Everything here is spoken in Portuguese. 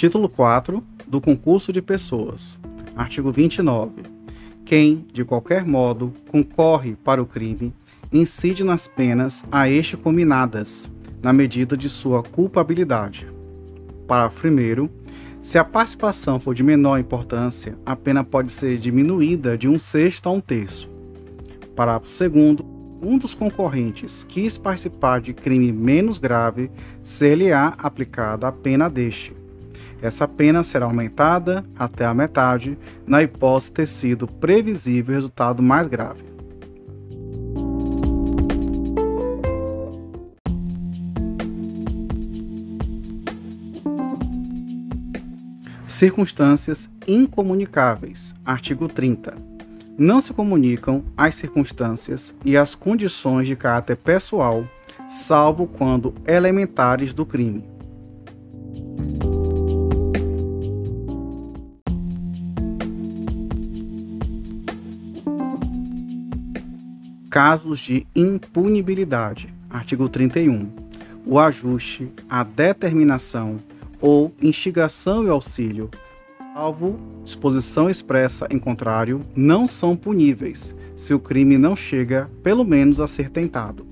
Título 4 do concurso de pessoas. Artigo 29. Quem, de qualquer modo, concorre para o crime, incide nas penas a este combinadas, na medida de sua culpabilidade. Parágrafo 1. Se a participação for de menor importância, a pena pode ser diminuída de um sexto a um terço. Parágrafo 2. Um dos concorrentes quis participar de crime menos grave, ser-lhe-á aplicada a pena deste. Essa pena será aumentada até a metade, na hipótese de ter sido previsível resultado mais grave. Circunstâncias incomunicáveis. Artigo 30. Não se comunicam as circunstâncias e as condições de caráter pessoal, salvo quando elementares do crime. Casos de impunibilidade. Artigo 31. O ajuste, a determinação ou instigação e auxílio, salvo disposição expressa em contrário, não são puníveis, se o crime não chega, pelo menos, a ser tentado.